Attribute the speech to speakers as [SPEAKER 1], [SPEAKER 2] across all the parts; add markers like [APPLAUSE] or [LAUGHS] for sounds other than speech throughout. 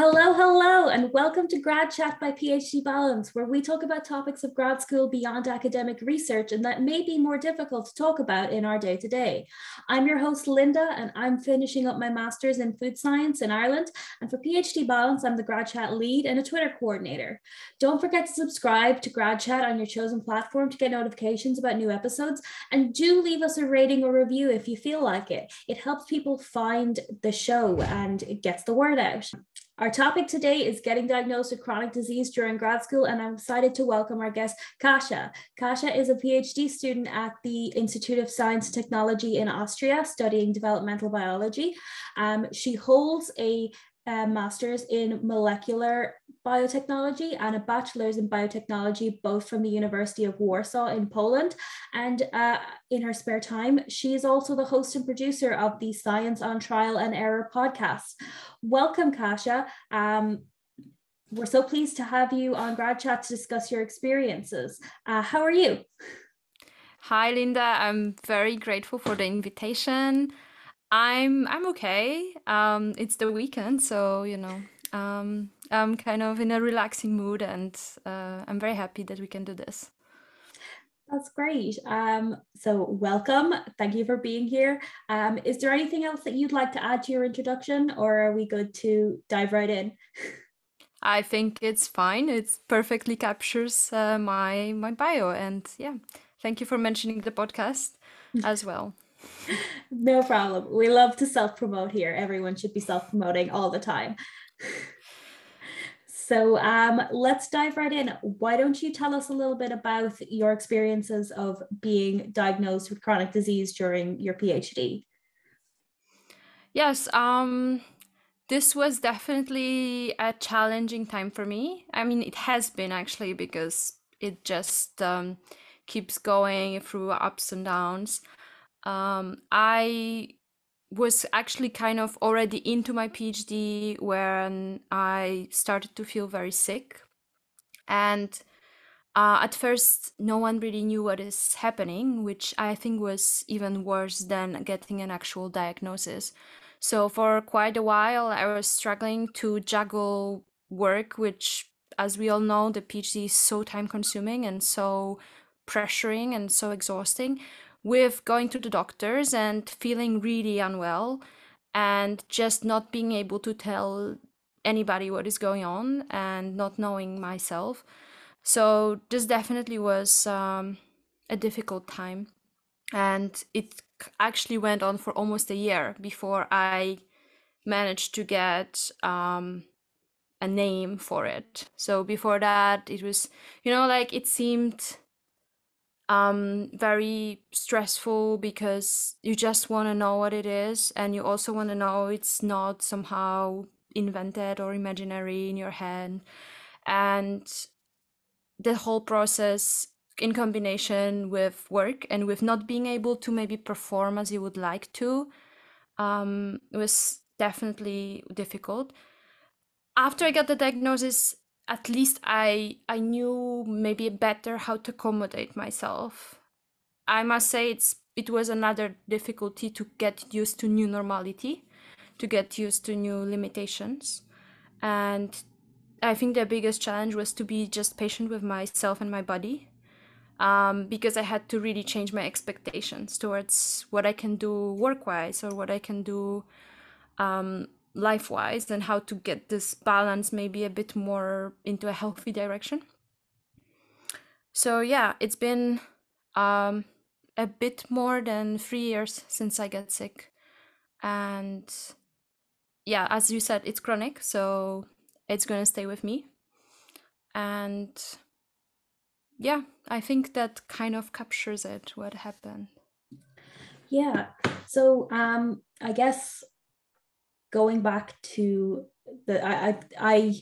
[SPEAKER 1] Hello, hello, and welcome to Grad Chat by PhD Balance, where we talk about topics of grad school beyond academic research and that may be more difficult to talk about in our day to day. I'm your host, Linda, and I'm finishing up my master's in food science in Ireland. And for PhD Balance, I'm the Grad Chat lead and a Twitter coordinator. Don't forget to subscribe to Grad Chat on your chosen platform to get notifications about new episodes. And do leave us a rating or review if you feel like it. It helps people find the show and it gets the word out. Our topic today is getting diagnosed with chronic disease during grad school, and I'm excited to welcome our guest, Kasia. Kasia is a PhD student at the Institute of Science and Technology in Austria, studying developmental biology. Um, she holds a a master's in molecular biotechnology and a bachelor's in biotechnology, both from the University of Warsaw in Poland. And uh, in her spare time, she is also the host and producer of the Science on Trial and Error podcast. Welcome, Kasia. Um, we're so pleased to have you on Grad Chat to discuss your experiences. Uh, how are you?
[SPEAKER 2] Hi, Linda. I'm very grateful for the invitation. I'm I'm okay. Um, it's the weekend, so you know, um, I'm kind of in a relaxing mood, and uh, I'm very happy that we can do this.
[SPEAKER 1] That's great. Um, so welcome. Thank you for being here. Um, is there anything else that you'd like to add to your introduction, or are we good to dive right in? [LAUGHS]
[SPEAKER 2] I think it's fine. It perfectly captures uh, my my bio, and yeah, thank you for mentioning the podcast [LAUGHS] as well [LAUGHS]
[SPEAKER 1] no problem. We love to self promote here. Everyone should be self promoting all the time. [LAUGHS] So um, let's dive right in. Why don't you tell us a little bit about your experiences of being diagnosed with chronic disease during your PhD?
[SPEAKER 2] Yes, um, this was definitely a challenging time for me. I mean, it has been actually because it just um, keeps going through ups and downs um, I was actually kind of already into my PhD when I started to feel very sick. And uh, at first, no one really knew what is happening, which I think was even worse than getting an actual diagnosis. So, for quite a while, I was struggling to juggle work, which, as we all know, the PhD is so time consuming and so pressuring and so exhausting with going to the doctors and feeling really unwell and just not being able to tell anybody what is going on and not knowing myself. So this definitely was um, a difficult time. And it actually went on for almost a year before I managed to get um, a name for it. So before that, it was, you know, like it seemed um, very stressful because you just want to know what it is and you also want to know it's not somehow invented or imaginary in your head and the whole process in combination with work and with not being able to maybe perform as you would like to um, was definitely difficult. After i got the diagnosis at least I I knew maybe better how to accommodate myself. I must say it's it was another difficulty to get used to new normality, to get used to new limitations. And I think the biggest challenge was to be just patient with myself and my body. Um, because I had to really change my expectations towards what I can do work wise or what I can do um, life wise and how to get this balance maybe a bit more into a healthy direction. So, yeah, it's been um, a bit more than three years since I got sick. And yeah, as you said, it's chronic, so it's going to stay with me. And yeah, I think that kind of captures it, what happened.
[SPEAKER 1] Yeah. So um, I guess going back to the I I, I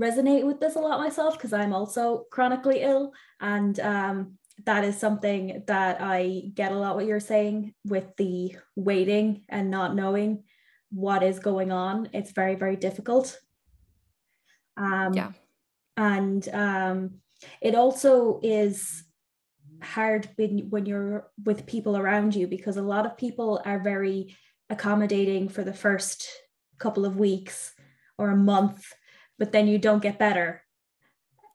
[SPEAKER 1] resonate with this a lot myself because I'm also chronically ill and um, that is something that I get a lot what you're saying with the waiting and not knowing what is going on. It's very, very difficult. Um, yeah. And um, it also is hard when, when you're with people around you because a lot of people are very accommodating for the first couple of weeks or a month but then you don't get better.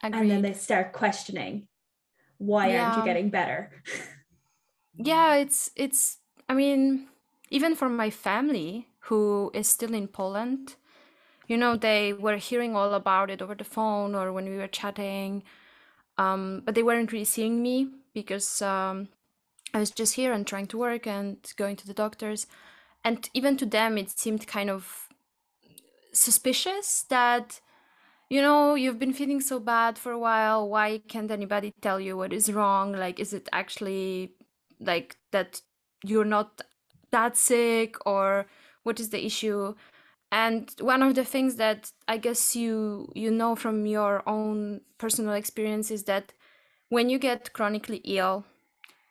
[SPEAKER 2] Agreed.
[SPEAKER 1] and then they start questioning why aren't you getting better?
[SPEAKER 2] Yeah it's it's i mean even for my family who is still in poland you know they were hearing all about it over the phone or when we were chatting um, but they weren't really seeing me because um, i was just here and trying to work and going to the doctors. And even to them it seemed kind of suspicious that you know you've been feeling so bad for a while. Why can't anybody tell you what is wrong? Like is it actually like that you're not that sick or what is the issue? And one of the things that i guess you you know from your own personal experience is that when you get chronically ill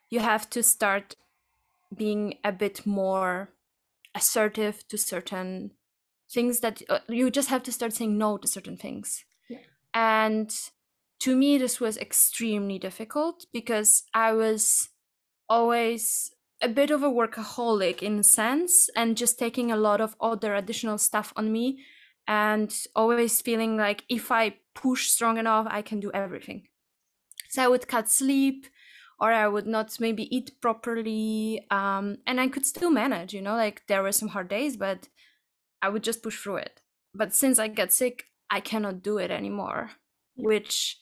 [SPEAKER 2] you have to start being a bit more assertive to certain things that uh, you just have to start saying no to certain things
[SPEAKER 1] Yeah.
[SPEAKER 2] and to me this was extremely difficult because i was always a bit of a workaholic in a sense and just taking a lot of other additional stuff on me and always feeling like if i push strong enough i can do everything so i would cut sleep or i would not maybe eat properly um, and i could still manage you know like there were some hard days but i would just push through it. But since i got sick i cannot do it anymore which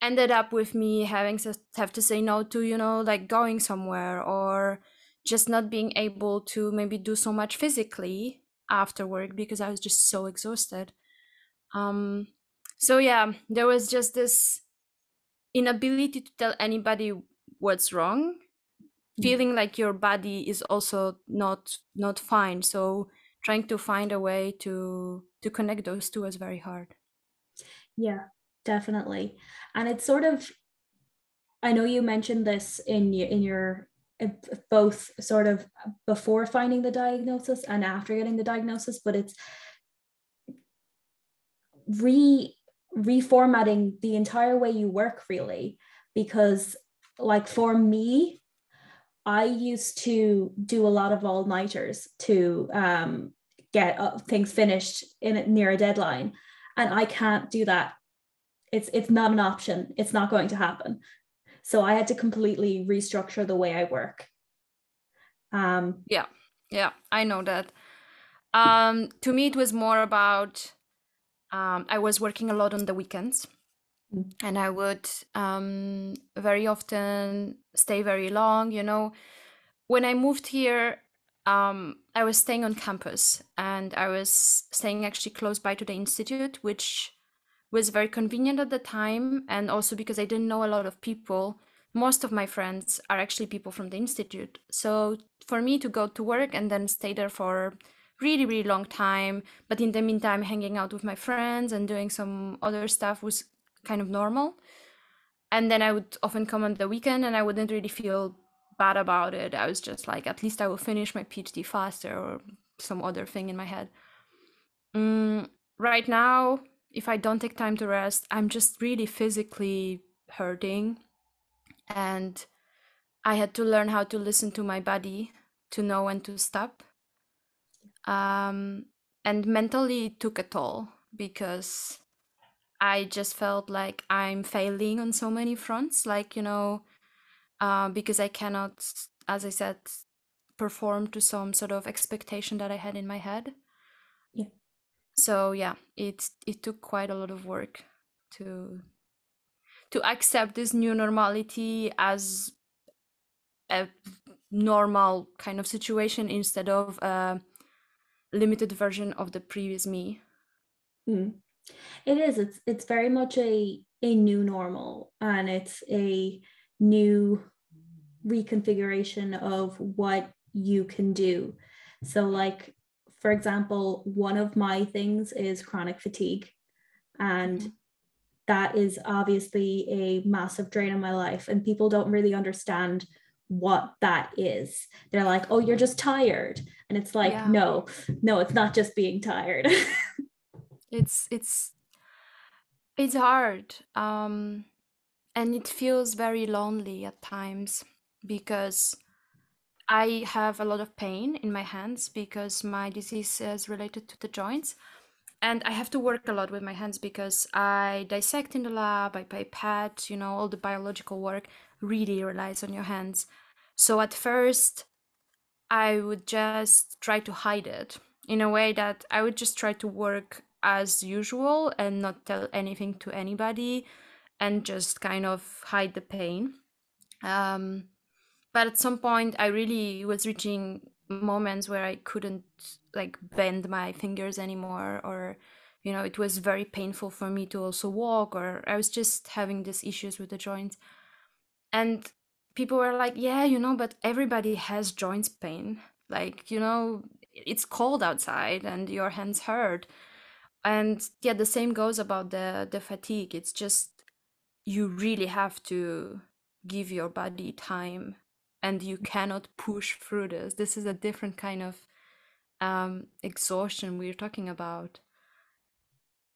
[SPEAKER 2] ended up with me having to have to say no to you know like going somewhere or just not being able to maybe do so much physically after work because i was just so exhausted. Um so yeah there was just this inability to tell anybody what's wrong.
[SPEAKER 1] Mm.
[SPEAKER 2] feeling like your body is also not not fine. So trying to find a way to to connect those two is very hard
[SPEAKER 1] Yeah, definitely. And it's sort of, I know you mentioned this in your, in your both sort of before finding the diagnosis and after getting the diagnosis, but it's re reformatting the entire way you work really because like for me i used to do a lot of all-nighters to um, get uh, things finished in near a deadline and I can't do that. It's it's not an option. It's not going to happen. So I had to completely restructure the way I work. Um,
[SPEAKER 2] yeah yeah i know that um to me it was more about um i was working a lot on the weekends. And i would um very often stay very long you know. When i moved here um i was staying on campus and i was staying actually close by to the institute which was very convenient at the time and also because i didn't know a lot of people. Most of my friends are actually people from the institute. So for me to go to work and then stay there for really really long time but in the meantime hanging out with my friends and doing some other stuff was kind of normal. And then i would often come on the weekend and i wouldn't really feel bad about it. I was just like at least i will finish my phd faster or some other thing in my head. Mm, right now if i don't take time to rest i'm just really physically hurting. And i had to learn how to listen to my body to know when to stop. Um, and mentally it took a toll because i just felt like i'm failing on so many fronts like you know uh, because i cannot as i said perform to some sort of expectation that i had in my head
[SPEAKER 1] Yeah.
[SPEAKER 2] so yeah it it took quite a lot of work to to accept this new normality as a normal kind of situation instead of a limited version of the previous me
[SPEAKER 1] mm. It is. It's it's very much a a new normal, and it's a new reconfiguration of what you can do. So, like for example, one of my things is chronic fatigue, and
[SPEAKER 2] Mhm.
[SPEAKER 1] that is obviously a massive drain on my life, and people don't really understand what that is. They're like, "Oh, you're just tired," and it's like,
[SPEAKER 2] Yeah.
[SPEAKER 1] "No, no, it's not just being tired." [LAUGHS]
[SPEAKER 2] it's it's it's hard um and it feels very lonely at times because i have a lot of pain in my hands because my disease is related to the joints and I have to work a lot with my hands because I dissect in the lab, I pipette, you know, all the biological work really relies on your hands. So at first, I would just try to hide it in a way that I would just try to work as usual and not tell anything to anybody and just kind of hide the pain. Um, but at some point, I really was reaching moments where I couldn't like bend my fingers anymore or you know it was very painful for me to also walk or I was just having these issues with the joints. And people were like yeah you know but everybody has joints pain. Like you know it's cold outside and your hands hurt and yeah the same goes about the the fatigue. It's just you really have to give your body time and you cannot push through this. This is a different kind of um, exhaustion we're talking about.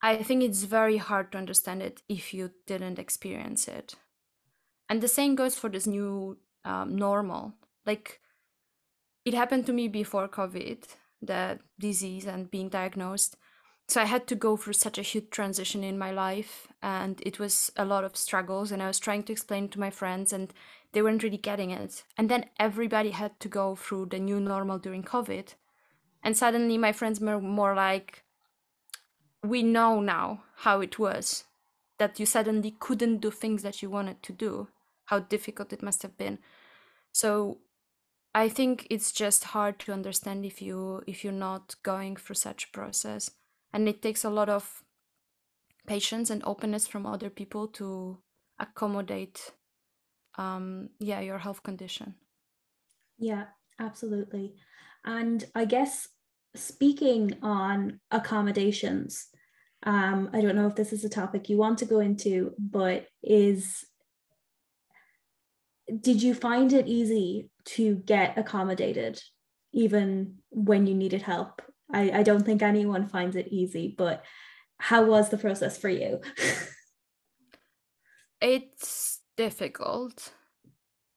[SPEAKER 2] I think it's very hard to understand it if you didn't experience it. And the same goes for this new um, normal. Like it happened to me before covid the disease and being diagnosed so i had to go through such a huge transition in my life and it was a lot of struggles and i was trying to explain to my friends and they weren't really getting it. And then everybody had to go through the new normal during COVID. And suddenly my friends were more like, we know now how it was that you suddenly couldn't do things that you wanted to do, how difficult it must have been. So I think it's just hard to understand if you if you're not going through such a process. And it takes a lot of patience and openness from other people to accommodate um, yeah, your health condition.
[SPEAKER 1] Yeah, absolutely. And I guess speaking on accommodations, um, I don't know if this is a topic you want to go into, but is did you find it easy to get accommodated even when you needed help? I, I don't think anyone finds it easy, but how was the process for you? [LAUGHS]
[SPEAKER 2] it's difficult.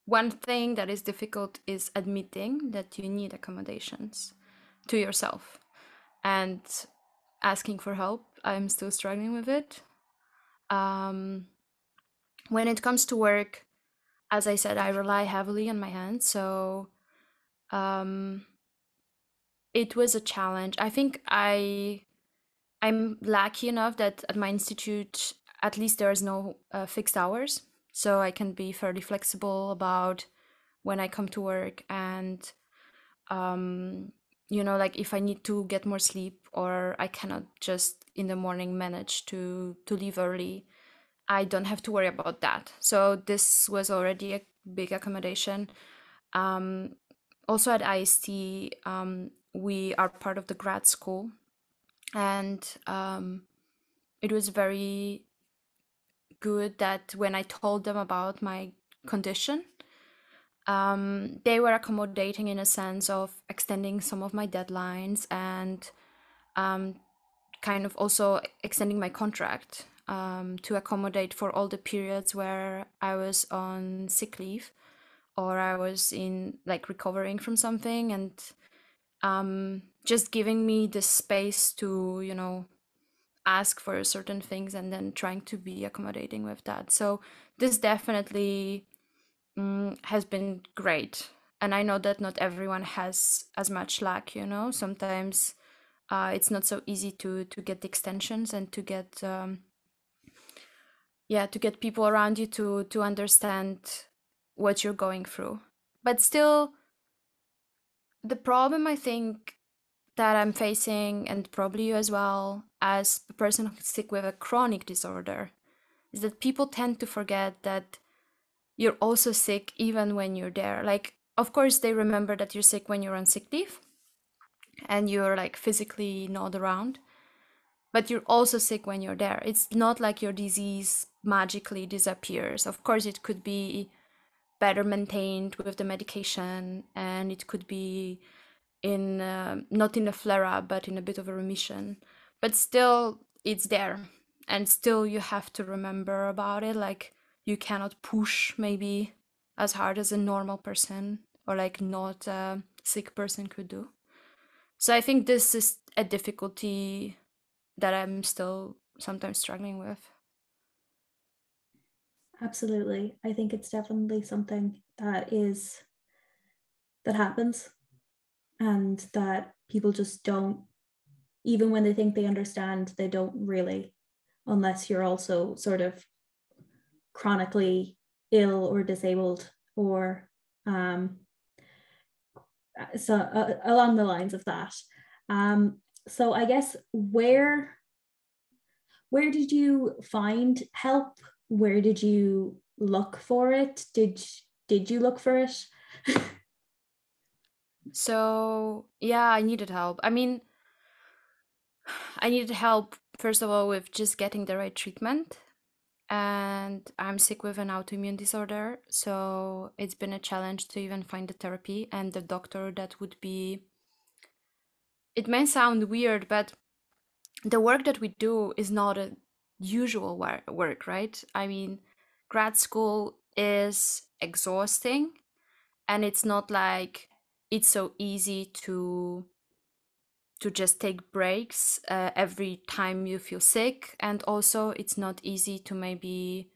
[SPEAKER 2] One thing that is difficult is admitting that you need accommodations to yourself and asking for help. I'm still struggling with it. Um, when it comes to work, as I said, I rely heavily on my hands. So um, it was a challenge. I think I I'm lucky enough that at my institute, at least there is no uh, fixed hours. So I can be fairly flexible about when I come to work and um, you know like if I need to get more sleep or I cannot just in the morning manage to to leave early I don't have to worry about that. So this was already a big accommodation. Um, also at IST um, we are part of the grad school. And um, it was very good that when I told them about my condition, um, they were accommodating in a sense of extending some of my deadlines and um, kind of also extending my contract um, to accommodate for all the periods where I was on sick leave or I was in like recovering from something. And um, just giving me the space to, you know, ask for certain things and then trying to be accommodating with that. So this definitely mm, has been great. And I know that not everyone has as much luck, you know. Sometimes uh, it's not so easy to to get extensions and to get um, yeah to get people around you to to understand what you're going through. But still, the problem I think that I'm facing, and probably you as well, as a person sick with a chronic disorder, is that people tend to forget that you're also sick even when you're there. Like, of course, they remember that you're sick when you're on sick leave and you're like physically not around, but you're also sick when you're there. It's not like your disease magically disappears. Of course, it could be better maintained with the medication and it could be in uh, not in a flare up but in a bit of a remission. But still it's there. And still you have to remember about it like you cannot push maybe as hard as a normal person or like not a sick person could do. So i think this is a difficulty that I'm still sometimes struggling with.
[SPEAKER 1] Absolutely. I think it's definitely something that is that happens and that people just don't even when they think they understand they don't really unless you're also sort of chronically ill or disabled or um, so uh, along the lines of that um, so i guess where where did you find help where did you look for it? Did did you look for it?
[SPEAKER 2] So yeah i needed help. I mean i needed help first of all with just getting the right treatment. And i'm sick with an autoimmune disorder so it's been a challenge to even find the therapy and the doctor that would be it may sound weird but the work that we do is not a usual work right? I mean grad school is exhausting and it's not like it's so easy to to just take breaks uh, every time you feel sick and also it's not easy to maybe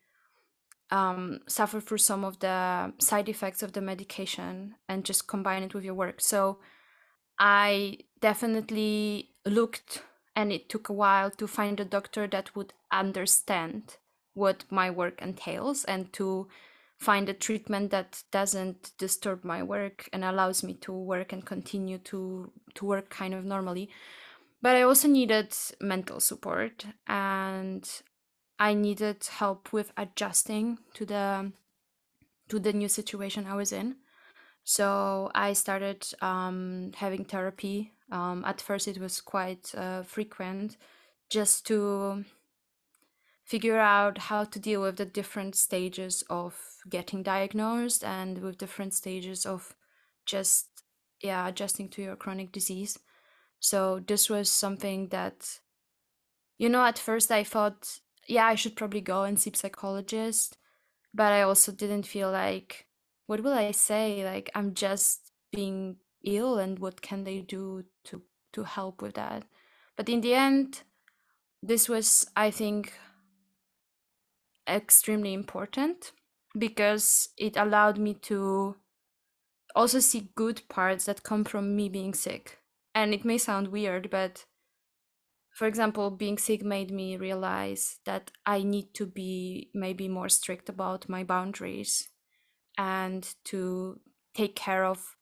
[SPEAKER 2] um, suffer through some of the side effects of the medication and just combine it with your work. So i definitely looked and it took a while to find a doctor that would understand what my work entails and to find a treatment that doesn't disturb my work and allows me to work and continue to to work kind of normally. But i also needed mental support and i needed help with adjusting to the to the new situation i was in. So i started um, having therapy um, at first it was quite uh, frequent just to figure out how to deal with the different stages of getting diagnosed and with different stages of just yeah adjusting to your chronic disease. So this was something that you know at first i thought yeah i should probably go and see psychologist but i also didn't feel like what will i say? Like i'm just being ill and what can they do to to help with that but in the end this was i think extremely important because it allowed me to also see good parts that come from me being sick. And it may sound weird, but for example, being sick made me realize that I need to be maybe more strict about my boundaries and to take care of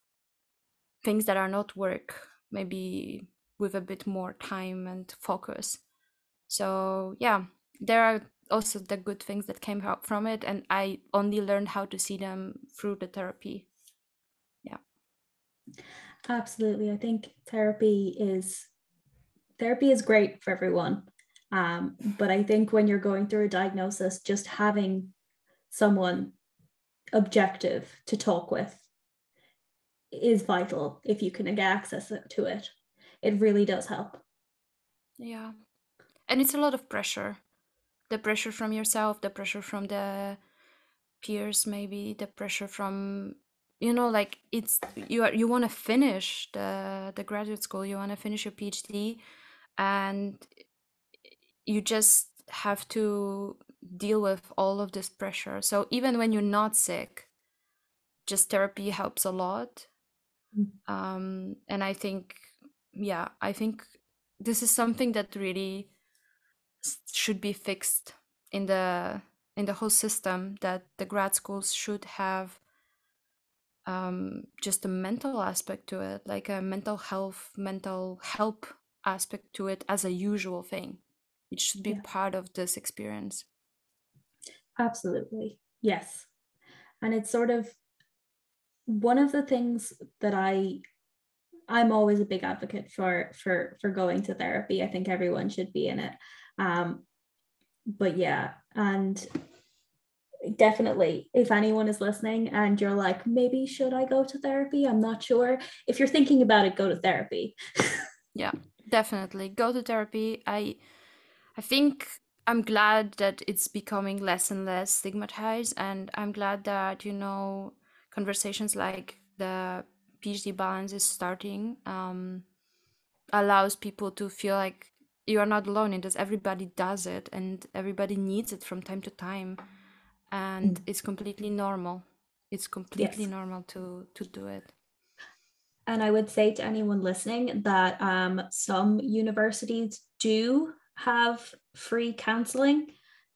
[SPEAKER 2] things that are not work, maybe with a bit more time and focus. So, yeah, there are also the good things that came out from it and i only learned how to see them through the therapy. Yeah.
[SPEAKER 1] Absolutely. I think therapy is therapy is great for everyone. Um, but i think when you're going through a diagnosis just having someone objective to talk with is vital if you can get access to it. It really does help.
[SPEAKER 2] Yeah. And it's a lot of pressure. The pressure from yourself the pressure from the peers maybe the pressure from you know like it's you are you want to finish the the graduate school you want to finish your phd and you just have to deal with all of this pressure. So even when you're not sick just therapy helps a lot. Um and i think yeah i think this is something that really should be fixed in the in the whole system that the grad schools should have um, just a mental aspect to it like a mental health mental help aspect to it as a usual thing. It should be yeah. part of this experience.
[SPEAKER 1] Absolutely. Yes. And it's sort of one of the things that i i'm always a big advocate for for for going to therapy. I think everyone should be in it. Um, but yeah, and definitely if anyone is listening and you're like maybe should i go to therapy? I'm not sure. If you're thinking about it go to therapy. [LAUGHS]
[SPEAKER 2] Yeah definitely. Go to therapy. I i think i'm glad that it's becoming less and less stigmatized and i'm glad that you know conversations like the phd balance is starting um allows people to feel like you are not alone in this everybody does it and everybody needs it from time to time and mm. it's completely normal it's completely yes. normal to to do it
[SPEAKER 1] and i would say to anyone listening that um, some universities do have free counseling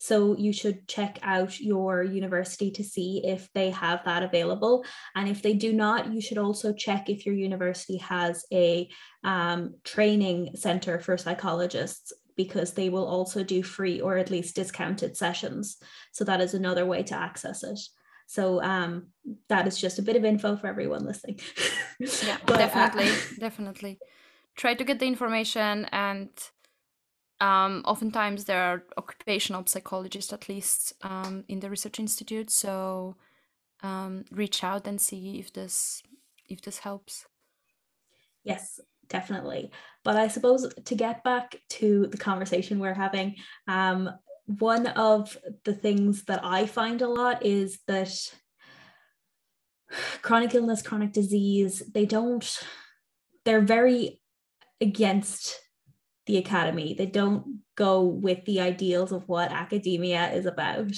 [SPEAKER 1] so you should check out your university to see if they have that available. And if they do not, you should also check if your university has a um, training center for psychologists because they will also do free or at least discounted sessions. So that is another way to access it. So um, that is just a bit of info for everyone listening. [LAUGHS]
[SPEAKER 2] yeah, but, uh, definitely, uh, [LAUGHS] definitely. Try to get the information and um, oftentimes there are occupational psychologists at least um, in the research institute. So um, reach out and see if this if this helps.
[SPEAKER 1] Yes definitely. But i suppose to get back to the conversation we're having um, one of the things that i find a lot is that [SIGHS] chronic illness chronic disease they don't they're very against the academy. They don't go with the ideals of what academia is about.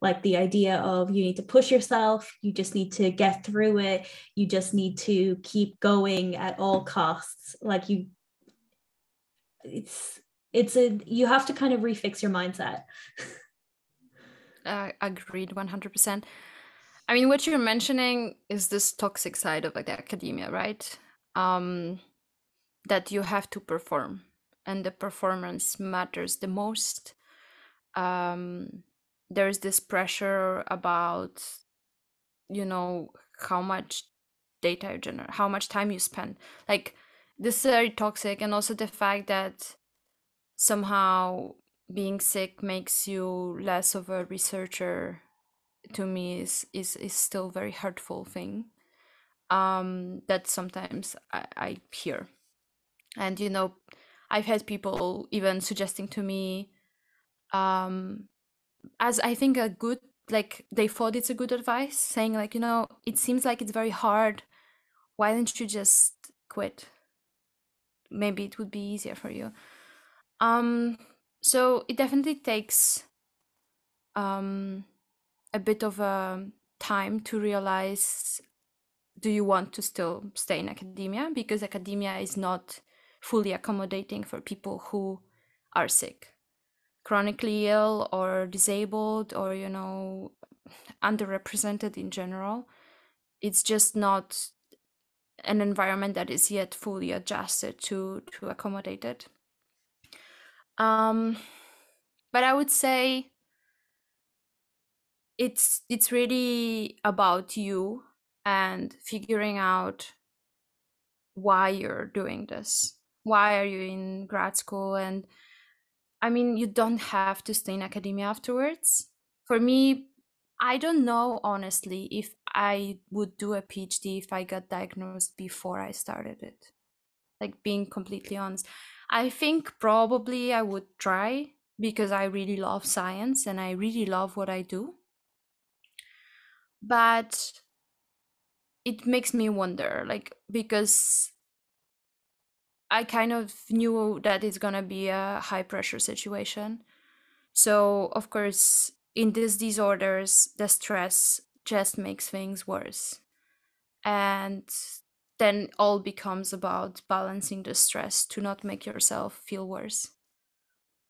[SPEAKER 1] Like the idea of you need to push yourself, you just need to get through it, you just need to keep going at all costs. Like you, it's it's a you have to kind of refix your mindset.
[SPEAKER 2] uh, agreed, 100%. I mean, what you're mentioning is this toxic side of like, academia, right? Um, that you have to perform and the performance matters the most. Um, there's this pressure about you know how much data you generate how much time you spend. Like this is very toxic and also the fact that somehow being sick makes you less of a researcher to me is is, is still very hurtful thing um, that sometimes I, I hear. And you know I've had people even suggesting to me, um, as I think a good like they thought it's a good advice, saying like you know it seems like it's very hard. Why don't you just quit? Maybe it would be easier for you. Um, so it definitely takes um, a bit of a time to realize do you want to still stay in academia because academia is not fully accommodating for people who are sick. Chronically ill or disabled or you know underrepresented in general it's just not an environment that is yet fully adjusted to to accommodate it. Um but i would say it's it's really about you and figuring out why you're doing this why are you in grad school? And i mean you don't have to stay in academia afterwards. For me i don't know honestly if i would do a phd if i got diagnosed before i started it. Like being completely honest. I think probably i would try because i really love science and i really love what i do. But it makes me wonder like because I kind of knew that it's gonna be a high pressure situation. So of course, in these disorders, the stress just makes things worse. And then all becomes about balancing the stress to not make yourself feel worse.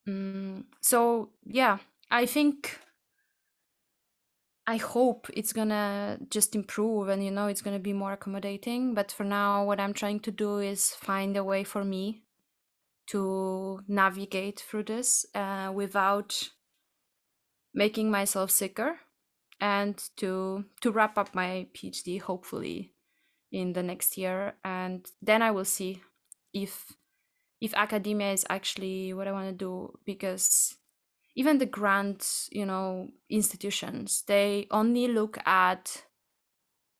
[SPEAKER 2] Mm, so yeah, I think I hope it's gonna just improve and you know it's gonna be more accommodating. But for now, what I'm trying to do is find a way for me to navigate through this uh, without making myself sicker and to to wrap up my PhD hopefully in the next year and then I will see if if academia is actually what I want to do because even the grant you know institutions they only look at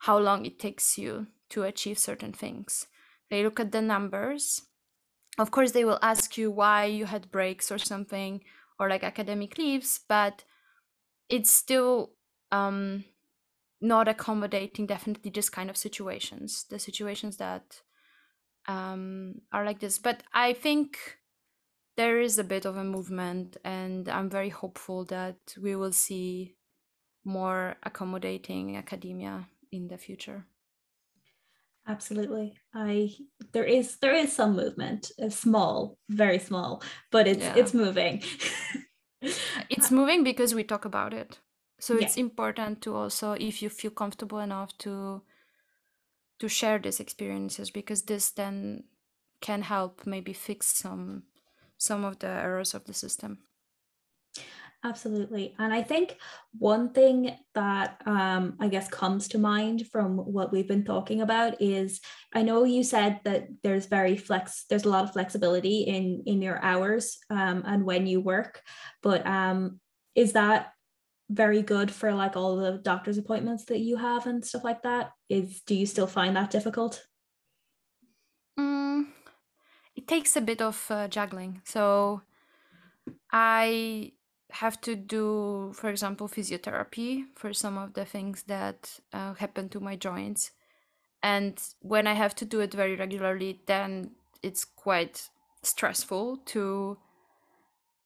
[SPEAKER 2] how long it takes you to achieve certain things. They look at the numbers. Of course they will ask you why you had breaks or something or like academic leaves but it's still um not accommodating definitely this kind of situations the situations that um are like this. But i think there is a bit of a movement, and I'm very hopeful that we will see more accommodating academia in the future.
[SPEAKER 1] Absolutely. I there is there is some movement, uh, small, very small, but it's yeah. it's moving. [LAUGHS]
[SPEAKER 2] it's moving because we talk about it. So yeah. it's important to also if you feel comfortable enough to to share these experiences because this then can help maybe fix some some of the errors of the system.
[SPEAKER 1] Absolutely. And I think one thing that um, I guess comes to mind from what we've been talking about is I know you said that there's very flex, there's a lot of flexibility in in your hours um, and when you work, but um, is that very good for like all the doctor's appointments that you have and stuff like that? Is do you still find that difficult?
[SPEAKER 2] Mm, it takes a bit of uh, juggling. So I have to do, for example, physiotherapy for some of the things that uh, happen to my joints. And when I have to do it very regularly, then it's quite stressful to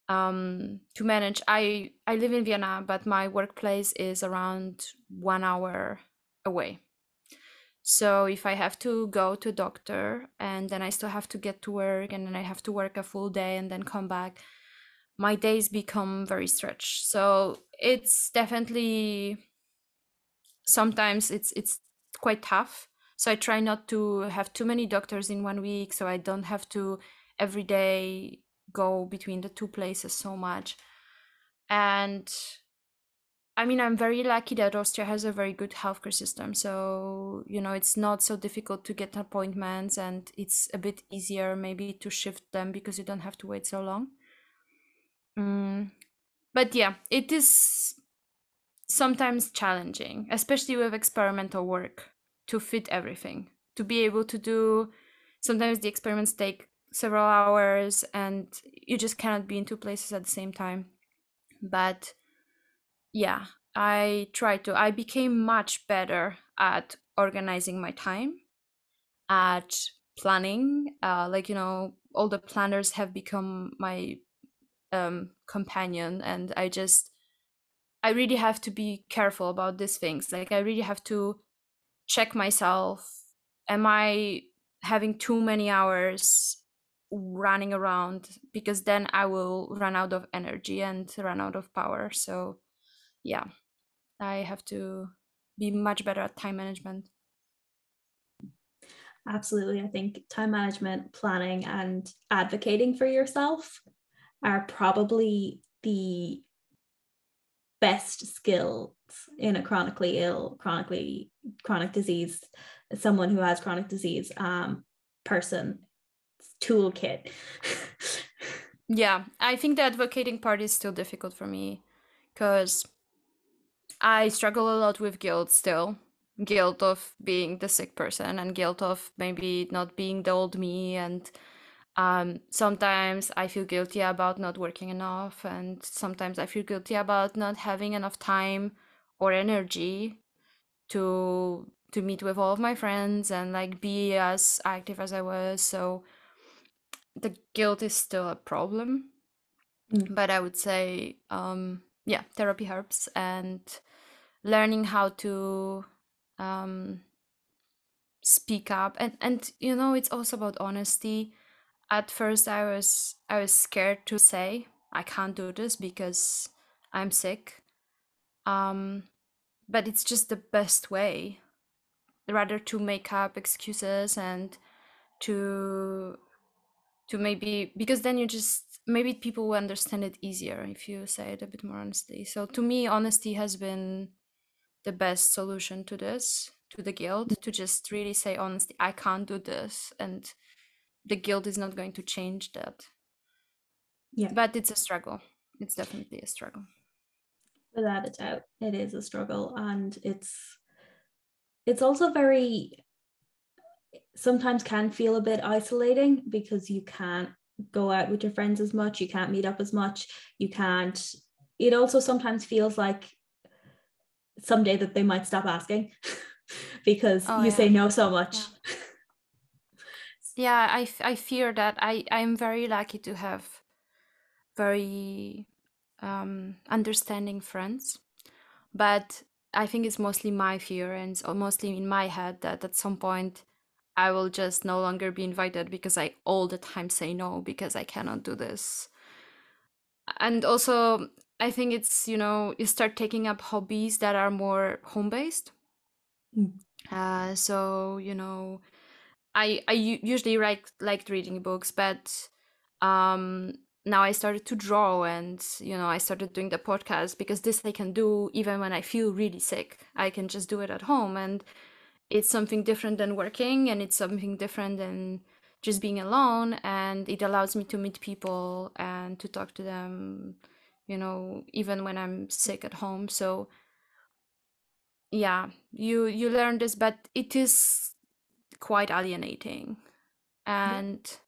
[SPEAKER 2] um, to manage. I I live in Vienna, but my workplace is around one hour away. So if I have to go to doctor and then I still have to get to work and then I have to work a full day and then come back, my days become very stretched. So it's definitely sometimes it's it's quite tough. So i try not to have too many doctors in one week so i don't have to every day go between the two places so much. And i mean i'm very lucky that austria has a very good healthcare system so you know it's not so difficult to get appointments and it's a bit easier maybe to shift them because you don't have to wait so long Mm, but yeah, it is sometimes challenging, especially with experimental work, to fit everything. To be able to do, sometimes the experiments take several hours and you just cannot be in two places at the same time. But yeah, I try to. I became much better at organizing my time, at planning. Uh, like, you know, all the planners have become my um, companion and i just i really have to be careful about these things like i really have to check myself am i having too many hours running around because then i will run out of energy and run out of power so yeah i have to be much better at time management
[SPEAKER 1] absolutely i think time management planning and advocating for yourself are probably the best skills in a chronically ill, chronically chronic disease, someone who has chronic disease um, person toolkit. [LAUGHS]
[SPEAKER 2] yeah, I think the advocating part is still difficult for me because I struggle a lot with guilt still. Guilt of being the sick person and guilt of maybe not being the old me and um, sometimes I feel guilty about not working enough, and sometimes I feel guilty about not having enough time or energy to to meet with all of my friends and like be as active as I was. So the guilt is still a problem, mm. but I would say, um, yeah, therapy helps and learning how to um, speak up. And and you know it's also about honesty. At first i was i was scared to say i can't do this because i'm sick. Um but it's just the best way rather to make up excuses and to to maybe because then you just maybe people will understand it easier if you say it a bit more honestly. So to me honesty has been the best solution to this to the guilt to just really say honestly i can't do this and the guild is not going to change that. Yeah. But it's a struggle. It's definitely a struggle.
[SPEAKER 1] Without a doubt it is a struggle and it's it's also very sometimes can feel a bit isolating because you can't go out with your friends as much you can't meet up as much you can't it also sometimes feels like someday that they might stop asking [LAUGHS] because oh, you yeah. say no so much yeah
[SPEAKER 2] yeah I, I fear that i i'm very lucky to have very um, understanding friends. But I think it's mostly my fear and mostly in my head that at some point I will just no longer be invited because I all the time say no because I cannot do this. And also, I think it's, you know, you start taking up hobbies that are more home based. Mm. Uh, so, you know, I, I usually like liked reading books, but um, now I started to draw and you know I started doing the podcast because this I can do even when I feel really sick. I can just do it at home and it's something different than working and it's something different than just being alone and it allows me to meet people and to talk to them you know even when i'm sick at home so yeah you you learn this but it is quite alienating and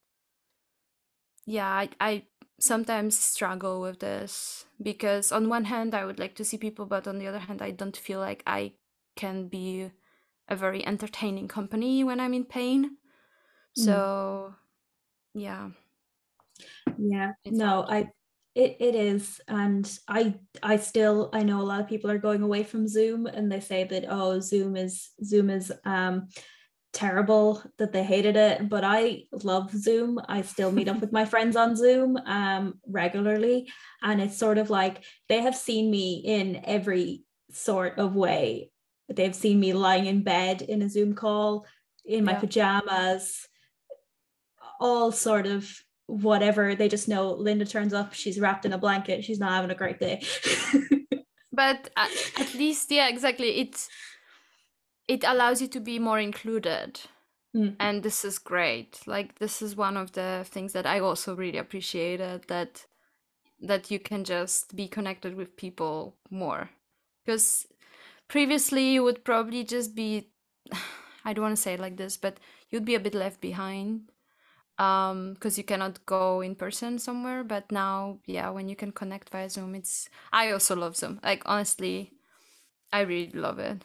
[SPEAKER 2] yeah i, I sometimes struggle with this because on one hand i would like to see people but on the other hand i don't feel like i can be a very entertaining company when I'm in pain. Mm. So, mm. yeah.
[SPEAKER 1] Yeah. It's no, hard. I it, it is and i i still i know a lot of people are going away from zoom and they say that oh zoom is zoom is um terrible that they hated it but i love zoom i still meet up with my [LAUGHS] friends on zoom um regularly and it's sort of like they have seen me in every sort of way they've seen me lying in bed in a Zoom call in my yeah. pajamas, all sort of whatever. They just know Linda turns up, she's wrapped in a blanket, she's not having a great day. [LAUGHS]
[SPEAKER 2] but at, at least, yeah, exactly. It's it allows you to be more included. Mm. And this is great. Like this is one of the things that I also really appreciated that that you can just be connected with people more because previously you would probably just be [SIGHS] i don't want to say it like this but you'd be a bit left behind um because you cannot go in person somewhere but now yeah when you can connect via zoom it's i also love zoom. Like honestly i really love it.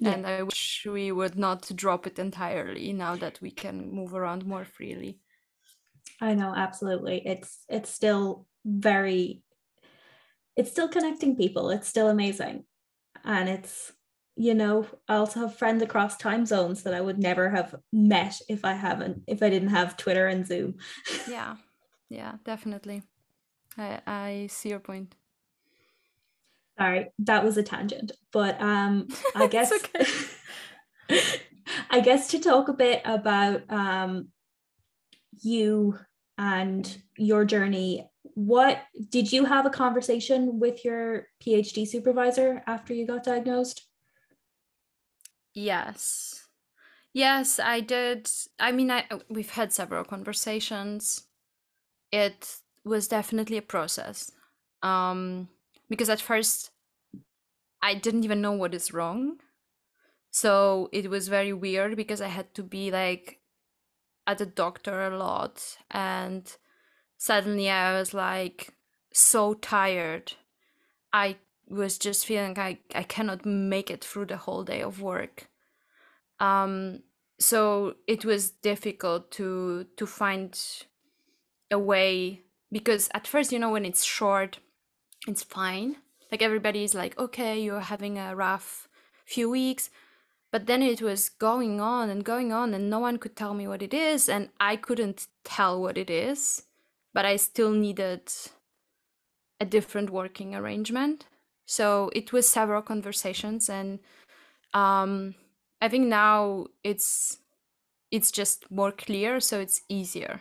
[SPEAKER 2] Yeah. and i wish we would not drop it entirely now that we can move around more freely.
[SPEAKER 1] I know absolutely. It's it's still very it's still connecting people. It's still amazing. And it's you know i also have friends across time zones that i would never have met if i haven't if i didn't have twitter and zoom.
[SPEAKER 2] Yeah. [LAUGHS] Yeah definitely. I i see your point.
[SPEAKER 1] Sorry that was a tangent but um [LAUGHS] i guess [LAUGHS] i guess to talk a bit about um you and your journey what did you have a conversation with your PhD supervisor after you got diagnosed?
[SPEAKER 2] Yes. Yes, I did. I mean, I we've had several conversations. It was definitely a process. Um because at first I didn't even know what is wrong. So it was very weird because I had to be like at the doctor a lot and suddenly I was like so tired. I was just feeling like I cannot make it through the whole day of work. Um, so it was difficult to to find a way because at first, you know, when it's short, it's fine. Like everybody is like, okay, you're having a rough few weeks. But then it was going on and going on, and no one could tell me what it is, and I couldn't tell what it is but I still needed a different working arrangement. So it was several conversations, and um, I think now it's it's just more clear, so it's easier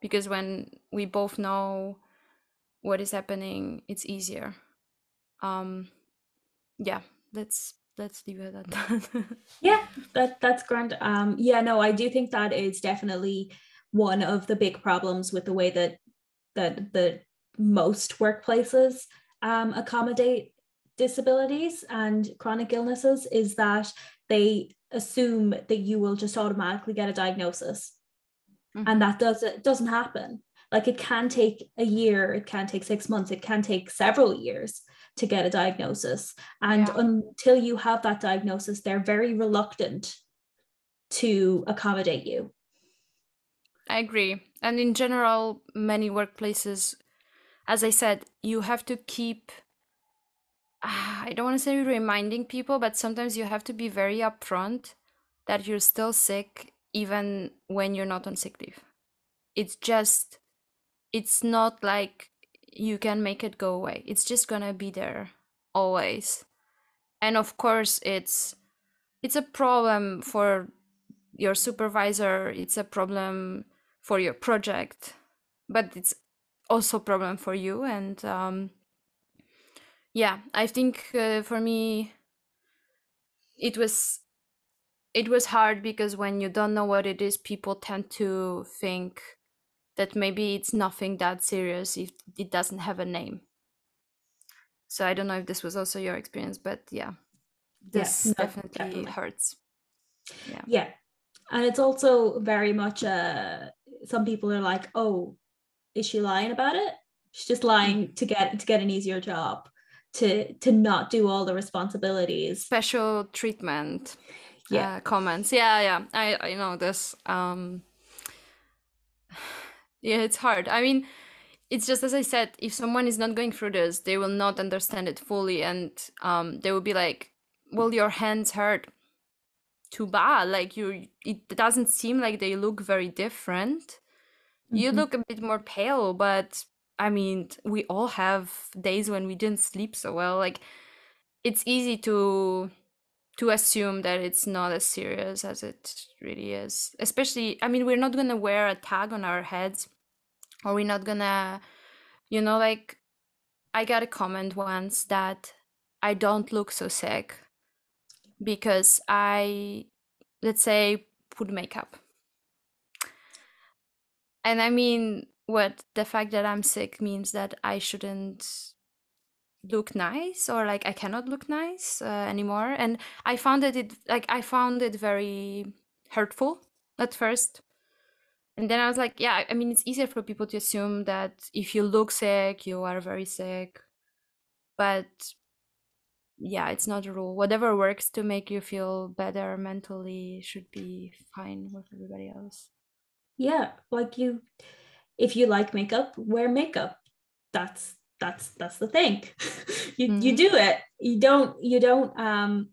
[SPEAKER 2] because when we both know what is happening, it's easier. Um, yeah, let's let's leave it at that. [LAUGHS]
[SPEAKER 1] yeah, that that's grand. Um, yeah, no, I do think that is definitely one of the big problems with the way that that the most workplaces um, accommodate disabilities and chronic illnesses is that they assume that you will just automatically get a diagnosis mm-hmm. and that doesn't doesn't happen like it can take a year it can take six months it can take several years to get a diagnosis and yeah. until you have that diagnosis they're very reluctant to accommodate you
[SPEAKER 2] I agree. And in general, many workplaces as I said, you have to keep ah, I don't want to say reminding people, but sometimes you have to be very upfront that you're still sick even when you're not on sick leave. It's just, it's not like you can make it go away. It's just gonna be there always. And of course, it's it's a problem for your supervisor. It's a problem for your project, but it's also a problem for you. And um, yeah i think uh, for me it was it was hard because when you don't know what it is people tend to think that maybe it's nothing that serious if it doesn't have a name. So i don't know if this was also your experience but yeah this definitely, definitely, hurts.
[SPEAKER 1] Yeah. Yeah and it's also very much uh some people are like oh is she lying about it? She's just lying mm-hmm. to get to get an easier job to to not do all the responsibilities.
[SPEAKER 2] Special treatment yeah. uh, comments. Yeah yeah. I i know this. Um [SIGHS] yeah it's hard. I mean it's just as i said if someone is not going through this they will not understand it fully. And um they will be like well your hands hurt too bad. Like you it doesn't seem like they look very different mm-hmm. you look a bit more pale but I mean, we all have days when we didn't sleep so well. Like it's easy to to assume that it's not as serious as it really is. Especially, I mean, we're not going to wear a tag on our heads or we're not going to you know like I got a comment once that I don't look so sick because I let's say put makeup. And I mean, what the fact that I'm sick means that I shouldn't look nice or like I cannot look nice uh, anymore. And I found that it like I found it very hurtful at first. And then I was like, yeah, I mean, it's easier for people to assume that if you look sick, you are very sick. But yeah, it's not a rule. Whatever works to make you feel better mentally should be fine with everybody else.
[SPEAKER 1] Yeah, like you if you like makeup wear makeup. That's that's that's the thing. [LAUGHS] You, mm-hmm. you do it. You don't you don't um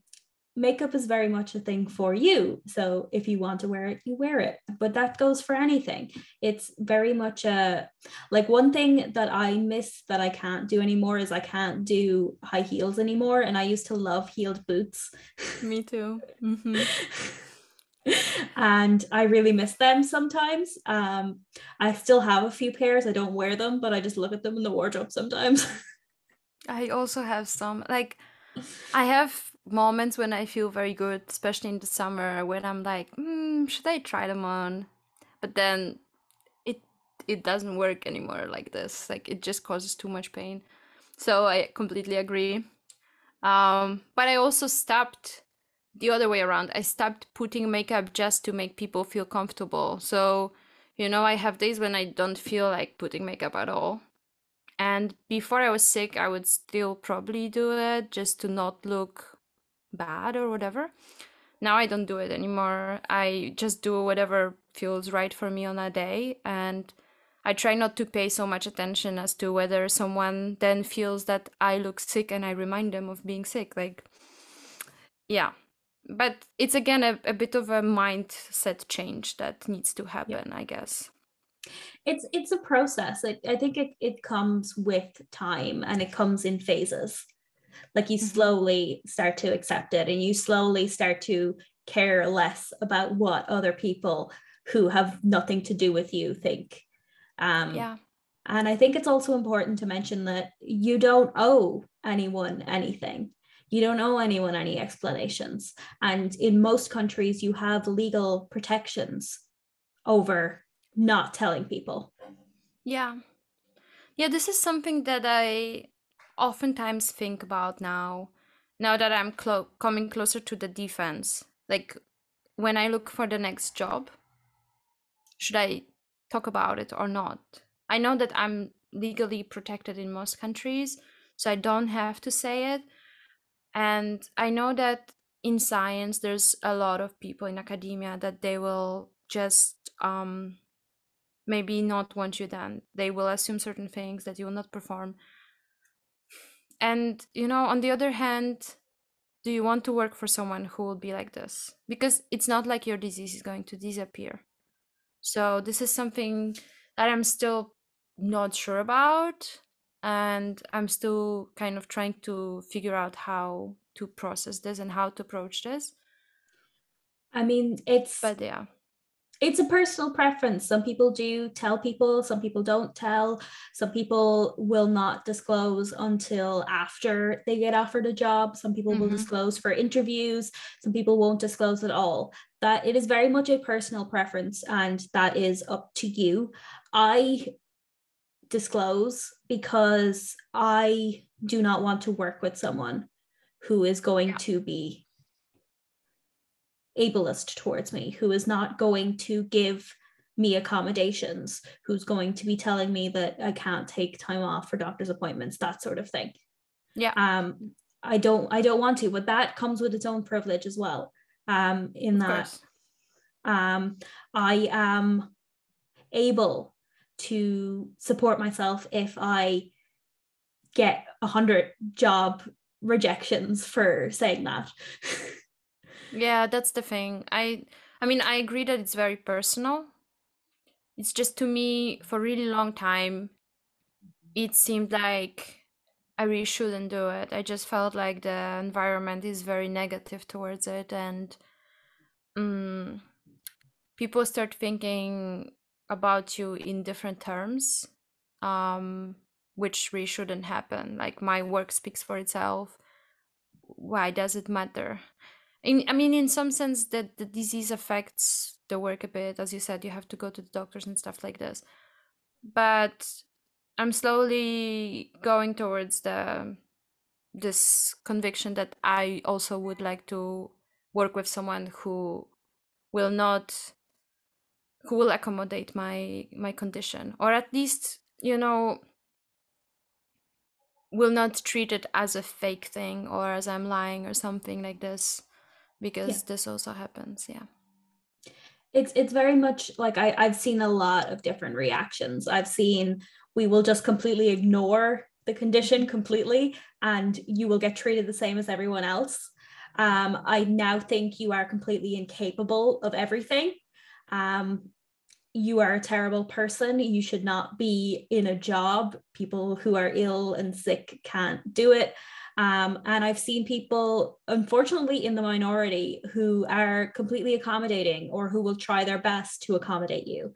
[SPEAKER 1] makeup is very much a thing for you. So if you want to wear it you wear it. But that goes for anything. It's very much a like one thing that i miss that i can't do anymore is i can't do high heels anymore. And i used to love heeled boots.
[SPEAKER 2] Me too. Mm-hmm. [LAUGHS]
[SPEAKER 1] and I really miss them sometimes. Um, I still have a few pairs. I don't wear them, but I just look at them in the wardrobe sometimes. [LAUGHS]
[SPEAKER 2] I also have some like I have moments when I feel very good, especially in the summer, when I'm like, mm, should I try them on? But then it it doesn't work anymore like this. Like it just causes too much pain. So I completely agree. Um, but I also stopped the other way around. I stopped putting makeup just to make people feel comfortable. So, you know, I have days when I don't feel like putting makeup at all. And before I was sick, I would still probably do it just to not look bad or whatever. Now I don't do it anymore. I just do whatever feels right for me on a day. And I try not to pay so much attention as to whether someone then feels that I look sick and I remind them of being sick. Like, yeah, but it's again a, a bit of a mindset change that needs to happen yeah. i guess.
[SPEAKER 1] It's it's a process. I, I think it, it comes with time and it comes in phases. Like you mm-hmm. slowly start to accept it and you slowly start to care less about what other people who have nothing to do with you think. Um yeah. and i think it's also important to mention that you don't owe anyone anything you don't owe anyone any explanations. And in most countries, you have legal protections over not telling people.
[SPEAKER 2] Yeah. Yeah, this is something that I oftentimes think about now, now that I'm clo- coming closer to the defense. Like when I look for the next job, should I talk about it or not? I know that I'm legally protected in most countries, so I don't have to say it. And I know that in science, there's a lot of people in academia that they will just um, maybe not want you then. They will assume certain things that you will not perform. And you know on the other hand do you want to work for someone who will be like this? Because it's not like your disease is going to disappear. So this is something that i'm still not sure about and i'm still kind of trying to figure out how to process this and how to approach this
[SPEAKER 1] i mean it's
[SPEAKER 2] but yeah
[SPEAKER 1] it's a personal preference. Some people do tell people, some people don't tell. Some people will not disclose until after they get offered a job. Some people mm-hmm. will disclose for interviews. Some people won't disclose at all. That it is very much a personal preference and that is up to you. I disclose because I do not want to work with someone who is going yeah. to be ableist towards me, who is not going to give me accommodations, who's going to be telling me that I can't take time off for doctor's appointments, that sort of thing.
[SPEAKER 2] Yeah.
[SPEAKER 1] Um, I don't I don't want to, but that comes with its own privilege as well. Um, in that um I am able to support myself if I get a hundred job rejections for saying that. [LAUGHS]
[SPEAKER 2] Yeah, that's the thing. I I mean, I agree that it's very personal. It's just to me for a really long time it seemed like I really shouldn't do it. I just felt like the environment is very negative towards it and um, people start thinking about you in different terms um, which really shouldn't happen. Like my work speaks for itself. Why does it matter? in i mean in some sense that the disease affects the work a bit as you said you have to go to the doctors and stuff like this but i'm slowly going towards the this conviction that i also would like to work with someone who will not who will accommodate my my condition or at least you know will not treat it as a fake thing or as i'm lying or something like this because yeah. this also happens yeah.
[SPEAKER 1] It's it's very much like I, i've seen a lot of different reactions. I've seen we will just completely ignore the condition completely and you will get treated the same as everyone else. Um, i now think you are completely incapable of everything. Um, you are a terrible person you should not be in a job people who are ill and sick can't do it um, and I've seen people, unfortunately, in the minority who are completely accommodating or who will try their best to accommodate you.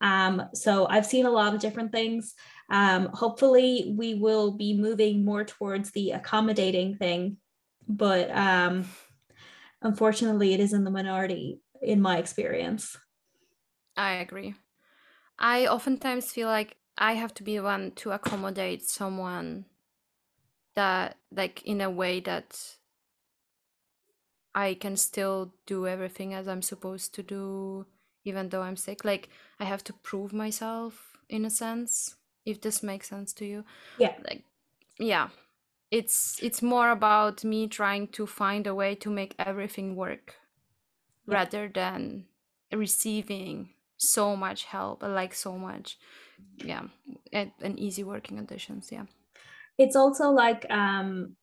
[SPEAKER 1] Um, so I've seen a lot of different things. Um, hopefully, we will be moving more towards the accommodating thing, but um, unfortunately, it is in the minority in my experience.
[SPEAKER 2] I agree. I oftentimes feel like I have to be the one to accommodate someone that like in a way that I can still do everything as I'm supposed to do even though I'm sick like I have to prove myself in a sense if this makes sense to you
[SPEAKER 1] yeah
[SPEAKER 2] like yeah it's it's more about me trying to find a way to make everything work yeah. rather than receiving so much help like so much yeah and, and easy working conditions yeah
[SPEAKER 1] it's also like um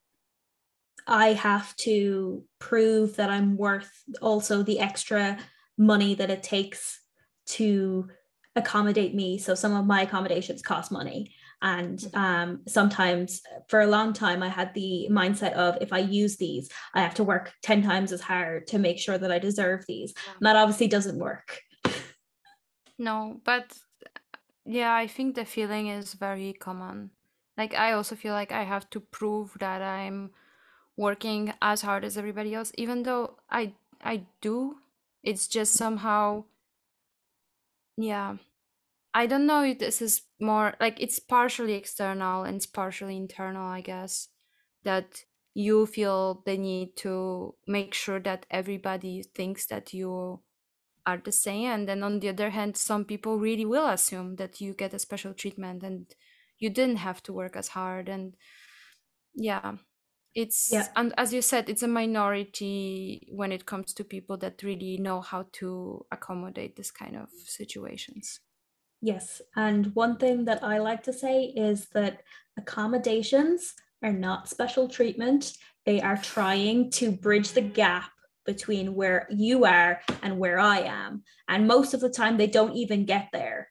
[SPEAKER 1] I have to prove that I'm worth also the extra money that it takes to accommodate me. So some of my accommodations cost money. And mm-hmm. um, sometimes for a long time, I had the mindset of if I use these, I have to work 10 times as hard to make sure that I deserve these. And that obviously doesn't work.
[SPEAKER 2] No, but yeah, I think the feeling is very common. Like i also feel like i have to prove that i'm working as hard as everybody else even though i i do. It's just somehow yeah. I don't know if this is more like it's partially external and it's partially internal i guess that you feel the need to make sure that everybody thinks that you are the same and then on the other hand some people really will assume that you get a special treatment and you didn't have to work as hard and yeah it's yeah. and as you said it's a minority when it comes to people that really know how to accommodate this kind of situations
[SPEAKER 1] Yes. And one thing that I like to say is that accommodations are not special treatment. They are trying to bridge the gap between where you are and where I am. And most of the time, they don't even get there.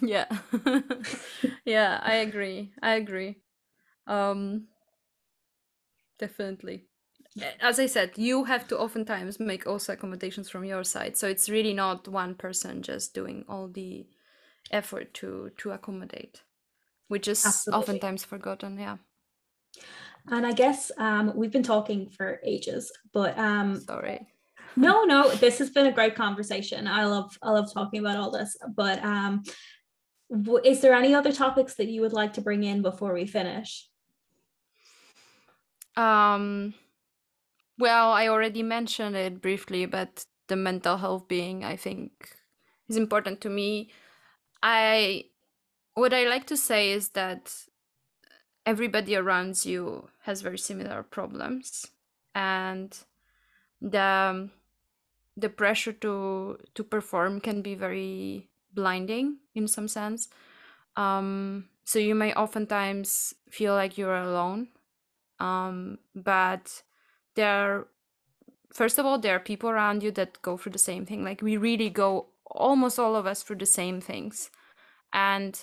[SPEAKER 2] yeah. [LAUGHS] yeah, I agree. I agree. Um, definitely. As I said, you have to oftentimes make also accommodations from your side. So it's really not one person just doing all the effort to to accommodate, which is Absolutely. oftentimes forgotten. Yeah.
[SPEAKER 1] And I guess um, we've been talking for ages, but um,
[SPEAKER 2] sorry.
[SPEAKER 1] no, no, this has been a great conversation. I love I love talking about all this. But um, w- is there any other topics that you would like to bring in before we finish?
[SPEAKER 2] Um, well, I already mentioned it briefly, but the mental health being, I think, is important to me. I what I like to say is that everybody around you has very similar problems. And the the pressure to to perform can be very blinding in some sense. Um, so you may oftentimes feel like you're alone. Um, but there first of all there are people around you that go through the same thing. Like we really go almost all of us through the same things. And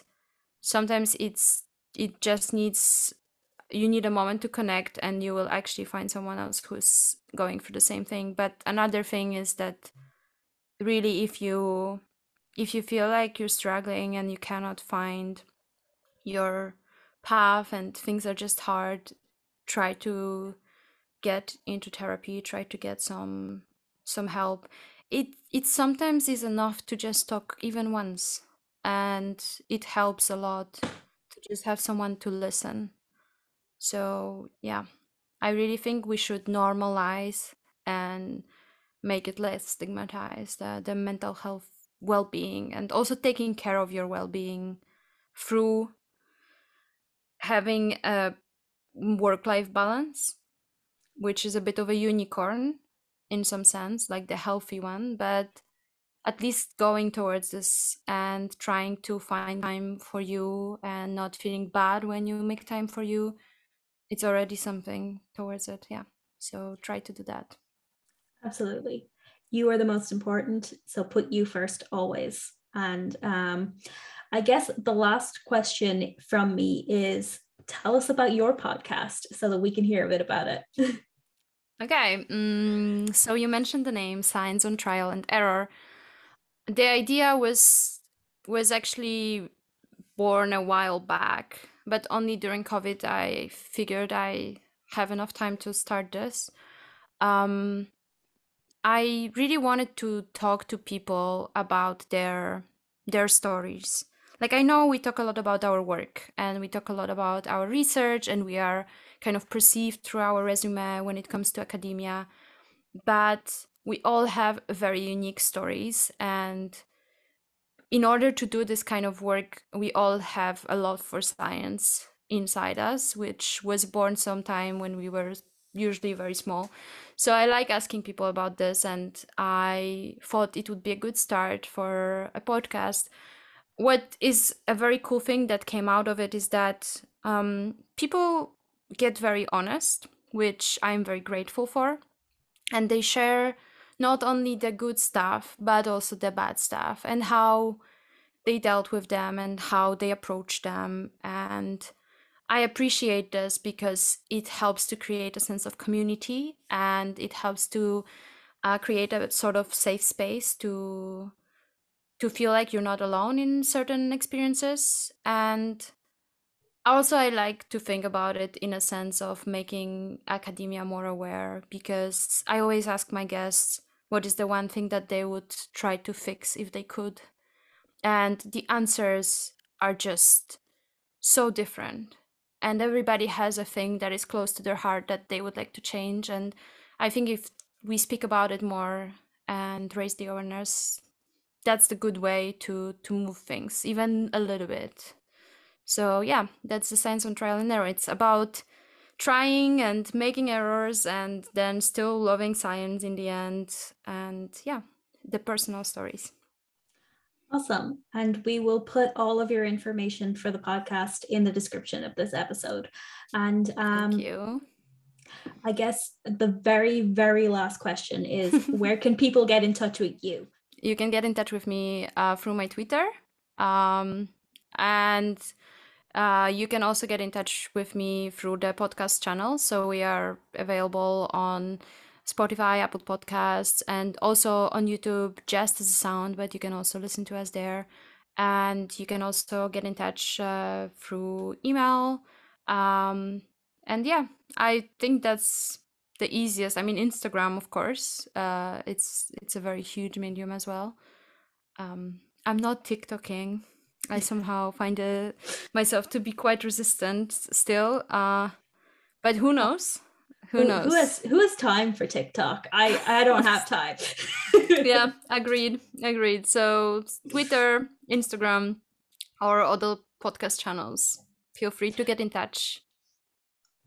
[SPEAKER 2] sometimes it's it just needs you need a moment to connect and you will actually find someone else who's going through the same thing. But another thing is that really if you if you feel like you're struggling and you cannot find your path and things are just hard try to get into therapy try to get some some help. It it sometimes is enough to just talk even once and it helps a lot just have someone to listen. So, yeah, I really think we should normalize and make it less stigmatized uh, the mental health well-being and also taking care of your well-being through having a work-life balance which is a bit of a unicorn in some sense like the healthy one but at least going towards this and trying to find time for you and not feeling bad when you make time for you it's already something towards it yeah. So try to do that.
[SPEAKER 1] Absolutely. You are the most important so put you first always. And um, i guess the last question from me is tell us about your podcast so that we can hear a bit about it. [LAUGHS]
[SPEAKER 2] Okay um, so you mentioned the name science on trial and error the idea was was actually born a while back, but only during COVID I figured I have enough time to start this. Um, I really wanted to talk to people about their their stories. Like I know we talk a lot about our work and we talk a lot about our research and we are kind of perceived through our resume when it comes to academia, but we all have very unique stories and in order to do this kind of work we all have a lot for science inside us which was born sometime when we were usually very small. So i like asking people about this and i thought it would be a good start for a podcast. What is a very cool thing that came out of it is that um, people get very honest which i'm very grateful for and they share not only the good stuff but also the bad stuff and how they dealt with them and how they approached them and I appreciate this because it helps to create a sense of community and it helps to uh, create a sort of safe space to to feel like you're not alone in certain experiences and also i like to think about it in a sense of making academia more aware because i always ask my guests what is the one thing that they would try to fix if they could? And the answers are just so different. And everybody has a thing that is close to their heart that they would like to change. And I think if we speak about it more and raise the awareness, that's the good way to to move things, even a little bit. So yeah, that's the science on trial and error. It's about trying and making errors and then still loving science in the end and yeah the personal stories
[SPEAKER 1] Awesome. And we will put all of your information for the podcast in the description of this episode. And um,
[SPEAKER 2] Thank you.
[SPEAKER 1] I guess the very, very last question is [LAUGHS] where can people get in touch with you?
[SPEAKER 2] You can get in touch with me uh, through my Twitter. Um, and uh, you can also get in touch with me through the podcast channel. So we are available on Spotify, Apple Podcasts, and also on YouTube just as a sound, but you can also listen to us there. And you can also get in touch uh, through email. Um, and yeah, I think that's the easiest. I mean, Instagram, of course. Uh, it's it's a very huge medium as well. Um, I'm not TikToking. I somehow find it, myself to be quite resistant still. Uh, but who knows? Who, knows?
[SPEAKER 1] Who has who has time for TikTok? I I don't have time. [LAUGHS]
[SPEAKER 2] yeah, agreed, agreed. So Twitter, Instagram, or other podcast channels. Feel free to get in touch.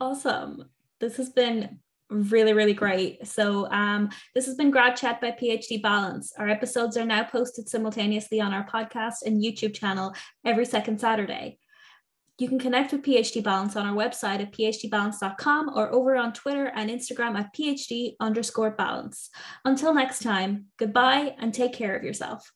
[SPEAKER 1] Awesome. This has been really really great. So um, this has been grad chat by phd balance. Our episodes are now posted simultaneously on our podcast and youtube channel every second saturday. You can connect with phd balance on our website at phdbalance.com or over on twitter and instagram at phd underscore balance. Until next time goodbye and take care of yourself